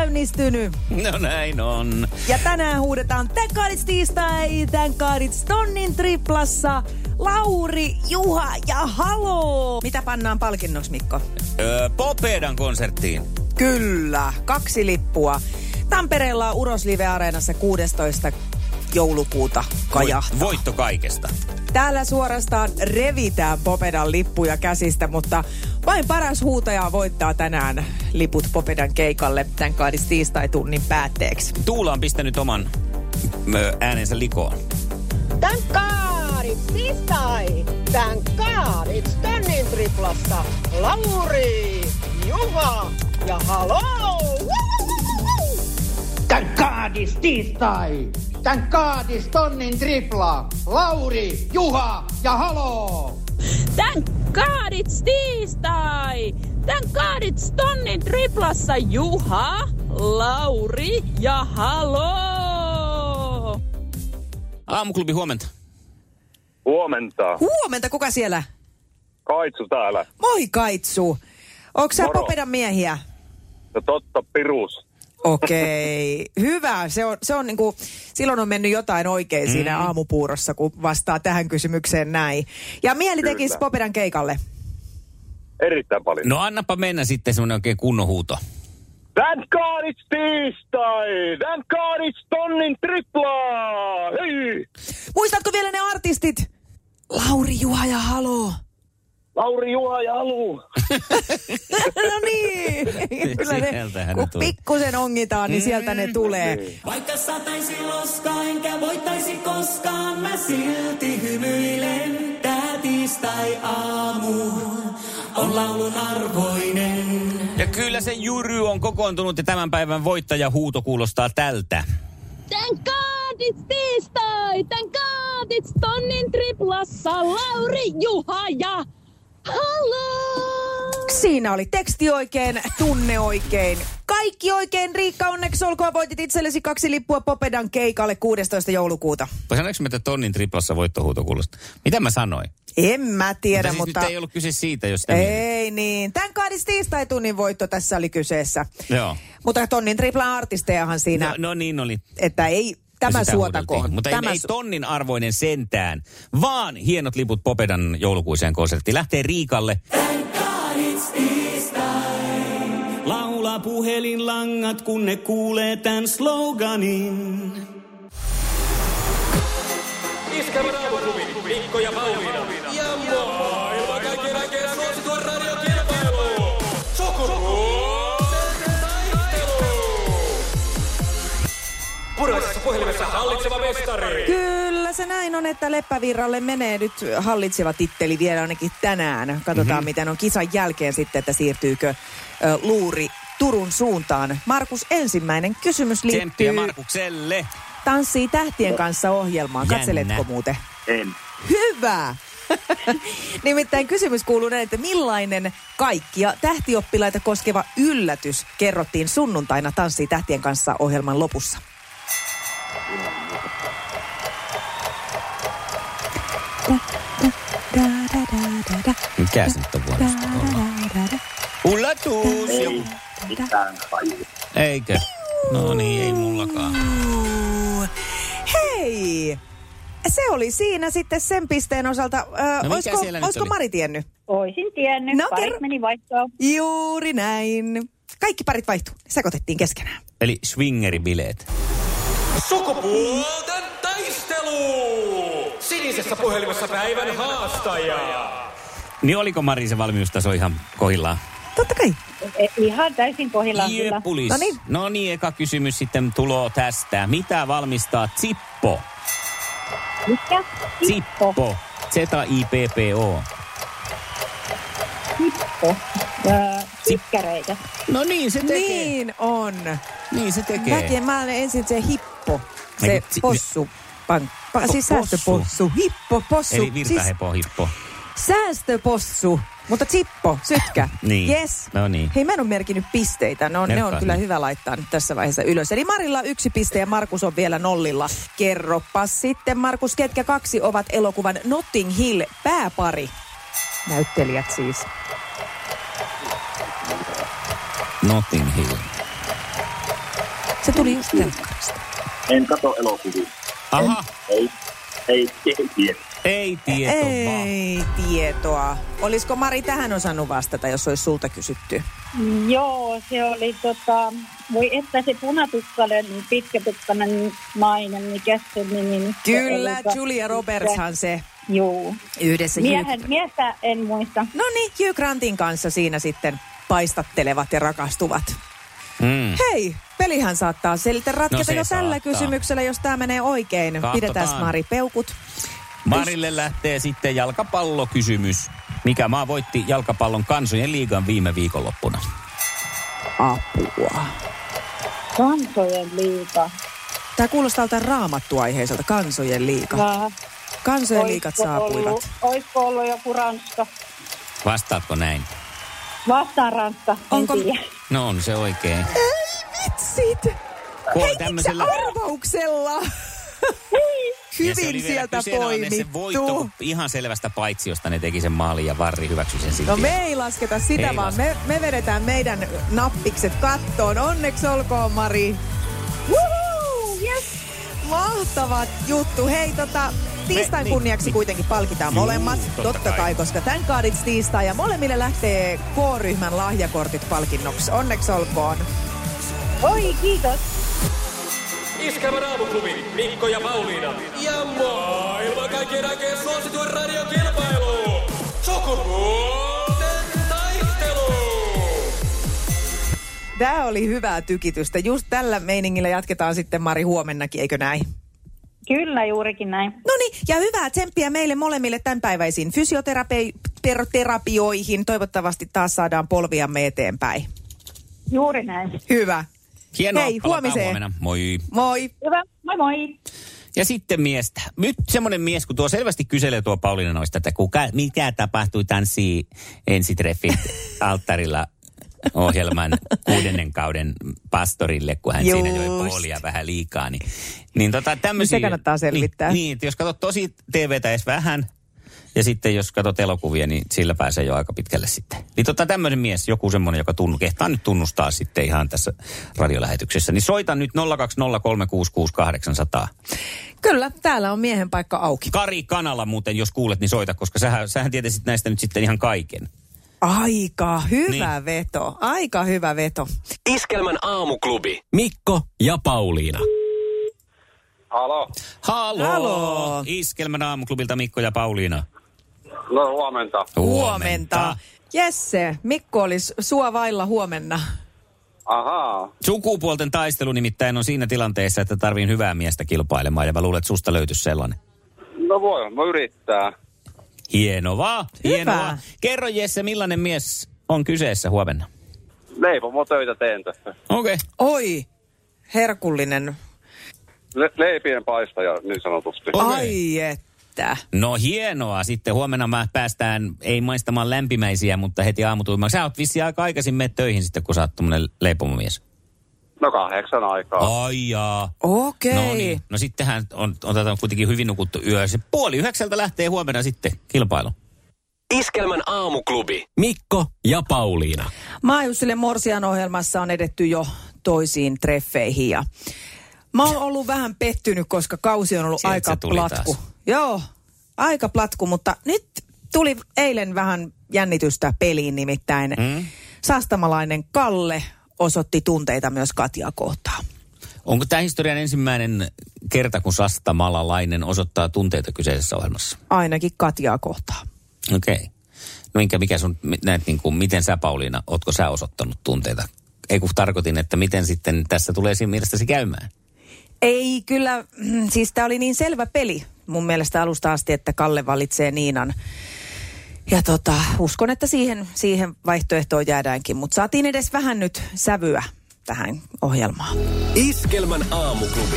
on käynnistynyt. No näin on. Ja tänään huudetaan Thank God it's tiistai, Thank God it's tonnin triplassa. Lauri, Juha ja Halo. Mitä pannaan palkinnoksi, Mikko? Öö, Popedan konserttiin. Kyllä, kaksi lippua. Tampereella Uros Live Areenassa 16 joulukuuta kajahtaa. Voit, voitto kaikesta. Täällä suorastaan revitään Popedan lippuja käsistä, mutta vain paras huutaja voittaa tänään liput Popedan keikalle tämän kaadis tiistai-tunnin päätteeksi. Tuula on pistänyt oman ö, äänensä likoon. Thank God it's tiistai! Thank God it's tonnin triplassa! Lauri, Juha ja Halo! Tän kaadis tiistai! Tän kaadis tonnin tripla! Lauri, Juha ja Halo! Tän kaadits tiistai! Tän kaadits tonnin triplassa Juha, Lauri ja Halo! Aamuklubi huomenta. Huomenta. Huomenta, kuka siellä? Kaitsu täällä. Moi Kaitsu. Onko sä. Popedan miehiä? No totta, pirus. Okei, hyvä. Se on, se on niinku, silloin on mennyt jotain oikein mm. siinä aamupuurossa, kun vastaa tähän kysymykseen näin. Ja mieli tekisi. Popedan keikalle. Erittäin paljon. No annapa mennä sitten semmonen oikein kunnon huuto. Thank God it's tiistai! Thank God it's tonnin triplaa! Hei! Muistatko vielä ne artistit? Lauri, Juha ja Halo. Lauri, Juha ja Alu. no niin. Kyllä ne, kun tulee. pikkusen ongitaan, niin sieltä ne tulee. Vaikka sataisi loskaa enkä voittaisi koskaan, mä silti hymyilen. Tää tiistai aamu on laulun arvoinen. Ja kyllä se Jyry on kokoontunut ja tämän päivän voittaja huuto kuulostaa tältä. Tän kaadits tiistai! Tän kaadits tonnin triplassa Lauri, Juha ja! Siinä oli teksti oikein, tunne oikein. Kaikki oikein, Riikka, onneksi olkoon. Voitit itsellesi kaksi lippua Popedan keikalle 16. joulukuuta. Sanoinko mä, että tonnin triplassa voittohuuto kuulostaa? Mitä mä sanoin? En mä tiedä, siis mutta... nyt ei ollut kyse siitä, jos. Ei niin. Tän kaadis tiistai-tunnin voitto tässä oli kyseessä. Joo. Mutta tonnin tripla artistejahan siinä, No, no niin oli. että ei tämä Sitä suotako. huudeltiin. Mutta tämä ei, ei su- tonnin arvoinen sentään, vaan hienot liput Popedan joulukuiseen konserttiin. Lähtee Riikalle. Laula puhelinlangat, kun ne kuulee tän sloganin. Iskävä raamuklubi, Mikko ja Pauliina. Ja maailman kaikkien aikeen suosituen radiokilpailu. Sukupuolten taistelu. Puraisessa puhelimessa hallitseva mestari. Kyllä se näin on, että Leppävirralle menee nyt hallitseva titteli vielä ainakin tänään. Katsotaan, Mhm. mm-hmm. miten on kisan jälkeen sitten, että siirtyykö ö, luuri Turun suuntaan. Markus, ensimmäinen kysymys Tsemppiä liittyy Markukselle. Tanssii tähtien kanssa ohjelmaan. Jännä. Katseletko muuten? En. Hyvä! Nimittäin kysymys kuuluu näin, että millainen kaikkia tähtioppilaita koskeva yllätys kerrottiin sunnuntaina Tanssii tähtien kanssa ohjelman lopussa? Mikä se nyt on vuodesta? Ullatus! Joku. Eikö? No niin, ei mullakaan. Hei! Se oli siinä sitten sen pisteen osalta. Ö, No mikä olisiko siellä nyt olisiko oli? Mari tiennyt? Oisin tiennyt, No, parit kerro. meni vaihtoon. Juuri näin. Kaikki parit vaihtuu. Sekoitettiin keskenään. Eli swingeribileet. Sukupuolten taistelu. Sinisessä puhelimessa päivän haastaja. Niin oliko Mari se valmiustaso ihan kohillaan? Totta kai. E, ihan täysin kohillaan kyllä. Jeppulis. No niin. No niin, eka kysymys sitten tulo tästä. Mitä valmistaa Zippo? Mikä? Zippo. Z-I-P-P-O. Zippo. Öö, Sikkäreitä. No niin, se tekee. Niin on. Niin se tekee. Mäkin, mä olen ensin se hippo. Se si- possu. Pan, pa, Po- siis possu. säästöpossu. Hippo, possu. Eli siis virtahepo hippo. säästöpossu. Mutta Zippo, sytkä. Niin. Yes. No niin. Hei, mä en ole merkinnyt pisteitä. Ne on, ne on kyllä nyt. hyvä laittaa nyt tässä vaiheessa ylös. Eli Marilla on yksi piste ja Markus on vielä nollilla. Kerropa sitten, Markus, ketkä kaksi ovat elokuvan Notting Hill pääpari? Näyttelijät siis. Notting Hill. Se tuli just telkkarista. En kato elokuvia. Aha, Ei, ei, ei tiedä. ei tieto vaan. Ei tietoa. Olisiko Mari tähän osannut vastata, jos olisi sulta kysytty? Joo, se oli tota, voi että se punatukkainen, pitkätukkainen nainen, mikä se nimi nyt Kyllä, oli? Julia Robertshan se Joo. yhdessä Miehen, Hugh, miestä en muista. no niin, Hugh Grantin kanssa siinä sitten paistattelevat ja rakastuvat. Mm. Hei, pelihän saattaa silti ratketa No se jo tällä saattaa. kysymyksellä, jos tämä menee oikein. Katsotaan. Pidetään Mari peukut. Marille lähtee sitten jalkapallokysymys. Mikä maa voitti jalkapallon kansojen liigan viime viikonloppuna? Apua. Kansojen liiga. Tämä kuulostaa tältä raamattuaiheiselta, kansojen liiga. Vähän. Kansojen liigat Oisko saapuivat. Ollut, olisiko ollut joku Ranska? Vastaatko näin? Vastaan Ranska, Onko-. No on se oikein. Vitsit! Kun Heitikö tämmöisellä- arvauksella? Hyvin sieltä kyseenalainen se voitto, poimittu. ihan selvästä paitsiosta ne teki sen maalin ja Varri hyväksyi sen silti. No me ei lasketa sitä, Ei vaan me, me vedetään meidän nappikset kattoon. Onneksi olkoon, Mari. Woohoo! Yes! Mahtava juttu. Hei, tota, tiistain niin, kunniaksi niin. kuitenkin palkitaan Juu, molemmat. totta Totta, kai. kai. koska tän kaadits tiistai ja molemmille lähtee K-ryhmän lahjakortit palkinnoksi. Onneksi olkoon. Oi, kiitos. Iskävä raamuklubi, Mikko ja Pauliina. Ja maailman kaikkien aikeen suosituen radiokilpailu. Sukupuolten taistelu. Tämä oli hyvää tykitystä. Just tällä meiningillä jatketaan sitten Mari huomennakin, eikö näin? Kyllä, juurikin näin. No niin, ja hyvää tsemppiä meille molemmille tämänpäiväisiin fysioterapioihin. Toivottavasti taas saadaan polviamme eteenpäin. Juuri näin. Hyvä. Hienoa, Hei, huomiseen. huomenna. Moi. Moi. Hyvä, moi moi. Ja sitten miestä. Nyt semmoinen mies, kun tuo selvästi kyselee tuo Pauliina noista, että kuka, mikä tapahtui tanssii ensitreffit alttarilla ohjelman kuudennen kauden pastorille, kun hän siinä joi Just. puolia vähän liikaa. Niin, niin tota, tämmöisiä, Se kannattaa selvittää. Niin, niin, että jos katsot tosi TVtä edes vähän, ja sitten jos katsot elokuvia, niin sillä pääsee jo aika pitkälle sitten. Niin tota tämmöinen mies, joku semmoinen, joka tunnu, kehtaa nyt tunnustaa sitten ihan tässä radiolähetyksessä. Niin soita nyt 020366800. Kyllä, täällä on miehen paikka auki. Kari Kanala muuten, jos kuulet, niin soita, koska sähän, sähän tietäisit näistä nyt sitten ihan kaiken. Aika hyvä Niin. veto. Aika hyvä veto. Iskelmän aamuklubi. Mikko ja Pauliina. Halo. Halo! Halo. Iskelmän aamuklubilta Mikko ja Pauliina. No huomenta. Huomenta. Jesse, Mikko olisi sua vailla huomenna. Ahaa. Sukupuolten taistelu nimittäin on siinä tilanteessa, että tarviin hyvää miestä kilpailemaan ja mä luulen, että susta löytyisi sellainen. No voi, voi yrittää. Hienoa, Hyvä. Kerro Jesse, millainen mies on kyseessä huomenna? Leipomo töitä teen tässä. Okei. Okay. Oi, herkullinen. Le- leipien paistaja niin sanotusti. Okei. Ai että. No hienoa. Sitten huomenna mä päästään, ei maistamaan lämpimäisiä, mutta heti aamutuimaan. Sä oot vissiin aika aikaisin mene töihin sitten, kun sä oot tommonen leipomomies. No kahdeksan aikaa. Ai jaa. Okei. No niin. No sittenhän on, otetaan kuitenkin hyvin nukuttu yö. Se puoli yhdeksältä lähtee huomenna sitten kilpailu. Iskelmän aamuklubi. Mikko ja Pauliina. Maajussille Morsian ohjelmassa on edetty jo toisiin treffeihin ja mä oon ollut vähän pettynyt, koska kausi on ollut Sieltä aika platku. taas. Joo, aika platku, mutta nyt tuli eilen vähän jännitystä peliin nimittäin. Mm? Sastamalainen Kalle osoitti tunteita myös Katjaa kohtaan. Onko tämä historian ensimmäinen kerta, kun Sastamalalainen osoittaa tunteita kyseisessä ohjelmassa? Ainakin Katjaa kohtaan. Okei. Okay. No minkä, mikä sun, näet niin kuin, miten sä Pauliina, ootko sä osoittanut tunteita? Ei kun tarkoitin, että miten sitten tässä tulee siinä mielestäsi käymään. Ei kyllä, mm, siis tämä oli niin selvä peli mun mielestä alusta asti, että Kalle valitsee Niinan. Ja tota, uskon, että siihen, siihen vaihtoehtoon jäädäänkin, mutta saatiin edes vähän nyt sävyä tähän ohjelmaan. Iskelmän aamuklubi.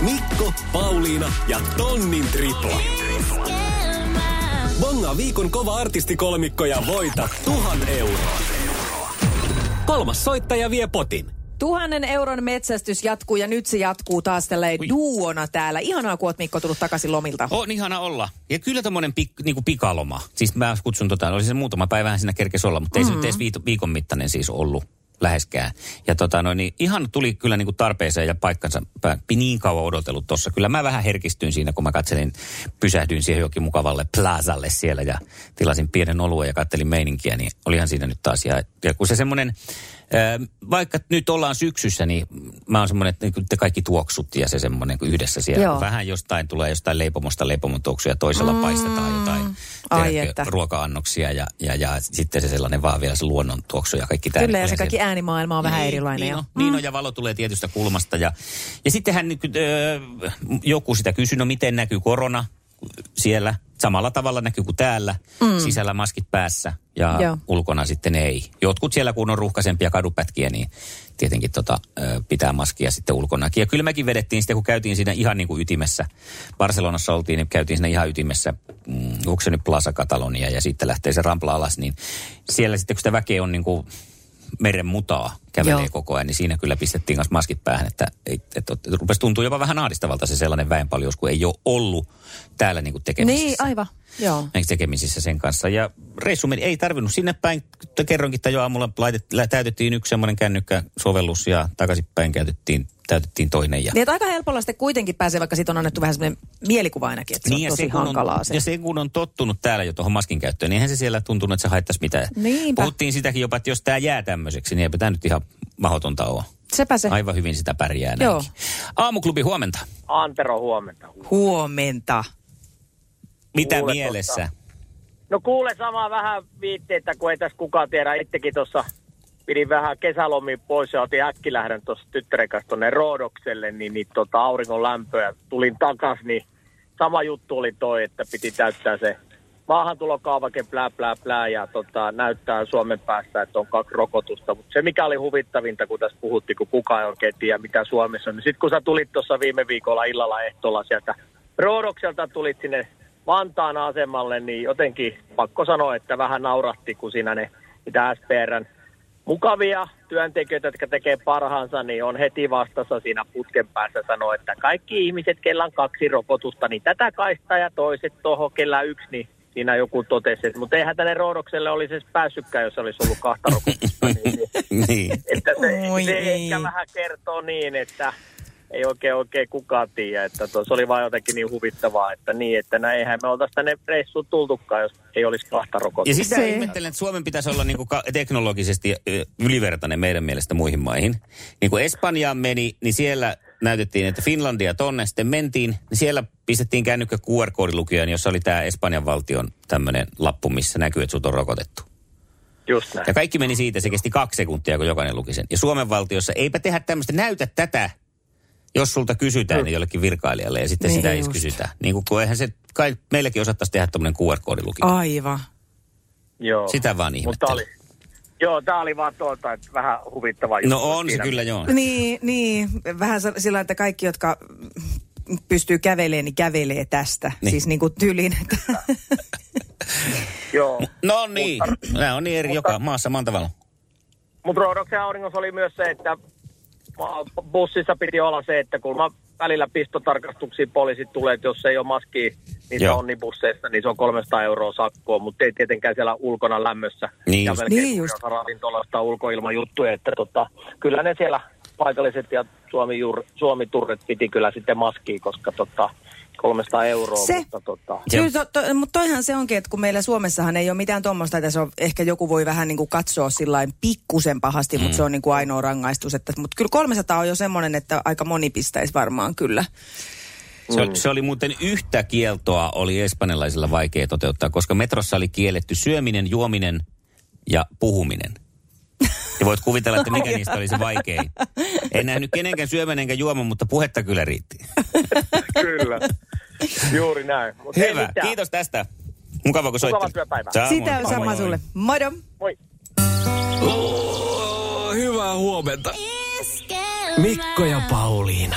Mikko, Pauliina ja Tonnin tripla. Bongaa viikon kova artistikolmikko ja voita tuhan euroa. Kolmas soittaja vie potin. Tuhannen euron metsästys jatkuu ja nyt se jatkuu taas tälleen duona täällä. Ihanaa, kun oot Mikko tullut takaisin lomilta. On ihana olla. Ja kyllä tommonen pik, niin pikaloma. Siis mä kutsun tota, oli se muutama päivähän siinä kerkes olla, mutta ei se nyt edes viito, viikon mittainen siis ollut. läheskään. Ja tota noin, niin ihan tuli kyllä niin kuin tarpeeseen ja paikkansa niin kauan odotellut tuossa. Kyllä mä vähän herkistyin siinä, kun mä katselin, pysähdyin siihen jokin mukavalle plazalle siellä ja tilasin pienen oluen ja kattelin meininkiä, niin olihan siinä nyt taas. Ja, ja kun se semmoinen, vaikka nyt ollaan syksyssä, niin mä oon semmoinen, että niin kuin te kaikki tuoksut ja se semmoinen kun yhdessä siellä. Joo. Vähän jostain tulee jostain leipomosta leipomon tuoksuja, toisella mm. paistetaan jotain Ai että. ruoka-annoksia ja, ja, ja sitten se sellainen vaan vielä se luonnon tuoksu ja kaikki tämä. Kyllä, ja se kaikki äänimaailma on vähän erilainen. Niin, jo. on, niin on, ja valo tulee tietystä kulmasta. Ja, ja sittenhän ö, joku sitä kysyi, no miten näkyy korona siellä. Samalla tavalla näkyy kuin täällä. Mm. Sisällä maskit päässä ja Joo. ulkona sitten ei. Jotkut siellä, kun on ruuhkaisempia kadupätkiä, niin tietenkin tota, pitää maskia sitten ulkonakin. Ja kyllä mekin vedettiin sitten, kun käytiin siinä ihan niin kuin ytimessä. Barcelonassa oltiin, niin käytiin siinä ihan ytimessä. Mm, onko se nyt Plaza Catalonia ja sitten lähtee se rampla alas, niin siellä sitten, kun sitä väkeä on niin kuin meren mutaa kävelee Joo. koko ajan, niin siinä kyllä pistettiin kanssa maskit päähän, että, että, että, että rupesi tuntua jopa vähän ahdistavalta se sellainen väenpaljous, kun ei ole ollut täällä niin kuin tekemisissä. Niin, aivan. Joo. Tekemisissä sen kanssa. Ja reissu meni, ei tarvinnut sinne päin, te kerronkin, että jo aamulla laitet, täytettiin yksi semmoinen kännykkäsovellus ja takaisinpäin käytettiin, täytettiin toinen. Ja, Niin, aika helpolla sitten kuitenkin pääsee, vaikka siitä on annettu vähän semmoinen mielikuva ainakin, että se on ja tosi se, hankalaa on, se. ja se kun on tottunut täällä jo tuohon maskin käyttöön, niin eihän se siellä tuntunut, että se haittaisi mitään. Niinpä. Puhuttiin sitäkin jopa, että jos tämä jää tämmöiseksi, niin eipä tämä nyt ihan mahdotonta ole. Sepä se. Aivan hyvin sitä pärjää Joo. näinkin. Aamuklubi, huomenta. Antero, huomenta. Huomenta. Mitä Kuule, mielessä? No kuule samaa vähän viitteitä, kun ei tässä kukaan tiedä. Itsekin tuossa pidin vähän kesälomiin pois ja otin äkkilähdön tuossa tyttären kanssa tuonne Roodokselle, niin, niin tota, auringon lämpöä. Tulin takas, niin sama juttu oli toi, että piti täyttää se maahantulokaavake, plää, plää, plää, ja tota, näyttää Suomen päästä, että on kaksi rokotusta. Mutta se, mikä oli huvittavinta, kun tässä puhuttiin, kun kukaan ei oikein tiedä, mitä Suomessa on, niin sitten kun sä tulit tuossa viime viikolla illalla ehtoolla sieltä Roodokselta, tulit sinne Vantaan asemalle, niin jotenkin pakko sanoa, että vähän nauratti, kun siinä ne mitä SPRn mukavia työntekijöitä, jotka tekee parhaansa, niin on heti vastassa siinä putken päässä sanoa, että kaikki ihmiset, kellä on kaksi rokotusta, niin tätä kaistaa ja toiset tuohon, kellä yksi, niin siinä joku totesi, että mutta eihän tänne Roodokselle olisi edes päässytkään, jos olisi ollut kahta rokotusta. Niin, niin. että se, Oi se ei. ehkä vähän kertoo niin, että ei oikein oikein kukaan tiedä, että se oli vaan jotenkin niin huvittavaa, että niin, että no eihän me oltaisi tänne reissuun tultukaan, jos ei olisi kahta Ja rokotusta. sitä Se- ihmettelen, että Suomen pitäisi olla niinku ka- teknologisesti ylivertainen meidän mielestä muihin maihin. Niin kun Espanjaan meni, niin siellä näytettiin, että Finlandia tonne sitten mentiin, niin siellä pistettiin kännykkä QR-koodilukijaan, jossa oli tämä Espanjan valtion tämmöinen lappu, missä näkyy, että sut on rokotettu. Just näin. Ja kaikki meni siitä, se kesti kaksi sekuntia, kun jokainen luki sen. Ja Suomen valtiossa eipä tehdä tämmöistä, näytä tätä, jos sulta kysytään niin jollekin virkailijalle ja sitten Niin sitä ei just. kysytä. Niin kuin, kun eihän se, kai meilläkin osattaisi tehdä tämmöinen QR-koodiluki. Aivan. Joo. Sitä vaan Mutta ihmettelen. oli, joo, tämä oli vaan tuota, että vähän huvittava juttu. No on se siinä. kyllä, joo. Niin, niin, vähän se- sillä että kaikki, jotka pystyy kävelemään, niin kävelee tästä. Niin. Siis niin kuin että Joo. No niin, nämä on niin eri joka maassa maan tavalla. Mutta Roodoksen auringossa oli myös se, että bussissa piti olla se, että kun mä välillä pistotarkastuksiin poliisit tulee, että jos ei ole maskia niissä Joo. onnibusseissa, niin se on 300 euroa sakkoa, mutta ei tietenkään siellä ulkona lämmössä. Niin ja just. melkein Niin niin just. ravintolasta ulkoilmajuttuja, että tota, kyllä ne siellä paikalliset ja Suomi, Suomi Turret piti kyllä sitten maskia, koska tota, 300 euroa, Se- mutta tota, Kyllä, to, to, mutta toihan se onkin, että kun meillä Suomessahan ei ole mitään tuommoista, että se on, ehkä joku voi vähän niin kuin katsoa sillain pikkusen pahasti, mm. mutta se on niin kuin ainoa rangaistus. Että, mutta kyllä 300 on jo semmoinen, että aika moni pistäisi varmaan kyllä. Se, oli, se oli muuten yhtä kieltoa oli espanjalaisilla vaikea toteuttaa, koska metrossa oli kielletty syöminen, juominen ja puhuminen. Ja voit kuvitella, että mikä niistä oli se vaikein. En nähnyt kenenkään syömän enkä juoman, mutta puhetta kyllä riitti. kyllä, juuri näin. Mut Hyvä, kiitos tästä. Mukava, kun Mukavaa soittelit. Samoin. Sitä Moi, sama moi. sulle. Modo. Moi. Oh, hyvää huomenta. Mikko ja Pauliina.